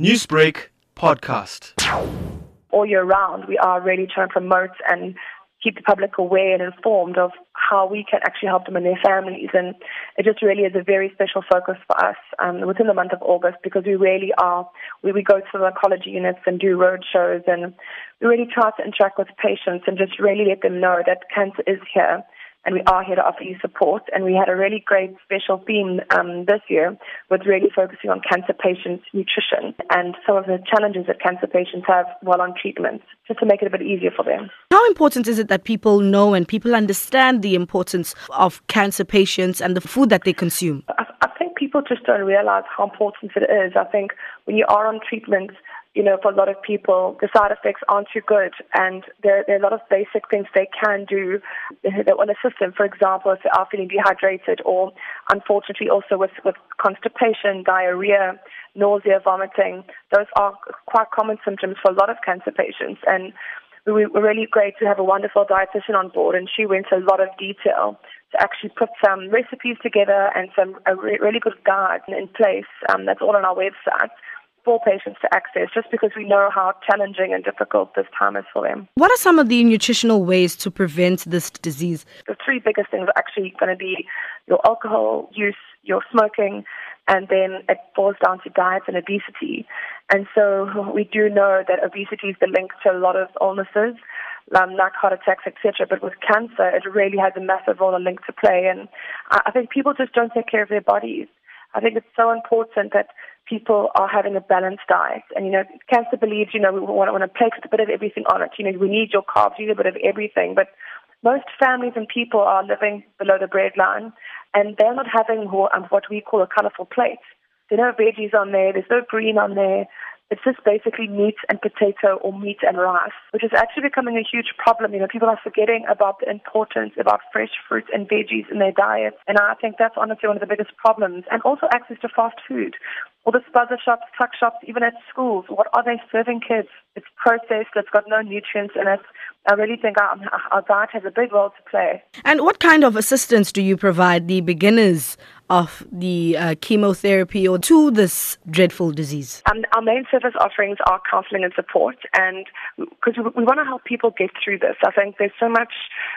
Newsbreak podcast. all year round, we are really trying to promote and keep the public aware and informed of how we can actually help them and their families. And it just really is a very special focus for us um, within the month of August because we really are, we, we go to the oncology units and do road shows and we really try to interact with patients and just really let them know that cancer is here and we are here to offer you support. And we had a really great special theme um, this year with really focusing on cancer patients' nutrition and some of the challenges that cancer patients have while on treatment, just to make it a bit easier for them. How important is it that people know and people understand the importance of cancer patients and the food that they consume? I, I think people just don't realize how important it is. I think when you are on treatment, you know, for a lot of people, the side effects aren't too good, and there, there are a lot of basic things they can do that will assist them. For example, if they are feeling dehydrated, or unfortunately also with, with constipation, diarrhea, nausea, vomiting, those are quite common symptoms for a lot of cancer patients. And we were really great to have a wonderful dietitian on board, and she went into a lot of detail to actually put some recipes together and some a re- really good guide in place. Um, that's all on our website for patients to access just because we know how challenging and difficult this time is for them. What are some of the nutritional ways to prevent this disease? The three biggest things are actually going to be your alcohol use, your smoking, and then it falls down to diet and obesity. And so we do know that obesity is the link to a lot of illnesses. Um, like heart attacks, etc. But with cancer, it really has a massive role and link to play. And I think people just don't take care of their bodies. I think it's so important that people are having a balanced diet. And, you know, CANSA believes, you know, we want, want to place a bit of everything on it. You know, we need your carbs, you need a bit of everything. But most families and people are living below the breadline, and they're not having um, what we call a colorful plate. There are no veggies on there, there's no green on there, it's just basically meat and potato or meat and rice, which is actually becoming a huge problem. You know, people are forgetting about the importance about fresh fruits and veggies in their diets. And I think that's honestly one of the biggest problems. And also access to fast food. All the spaza shops, tuck shops, even at schools, what are they serving kids? It's processed, it's got no nutrients in it. I really think our, our diet has a big role to play. And what kind of assistance do you provide the beginners of the uh, chemotherapy or to this dreadful disease? Um, our main service offerings are counseling and support, and because we, we want to help people get through this. I think there's so much,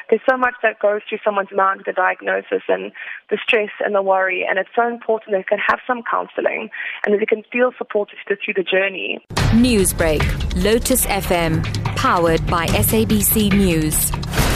there's so much that goes through someone's mind with the diagnosis and the stress and the worry, and it's so important that they can have some counseling and that they can feel supported through the journey. Newsbreak, Lotus FM, powered by SABC News.